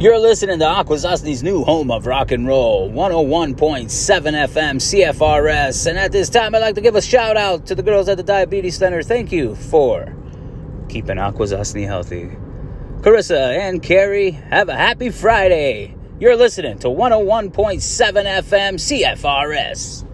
You're listening to Akwesasne's new home of rock and roll, 101.7 FM CFRS. And at this time, I'd like to give a shout out to the girls at the Diabetes Center. Thank you for keeping Akwesasne healthy. Carissa and Carrie, have a happy Friday. You're listening to 101.7 FM CFRS.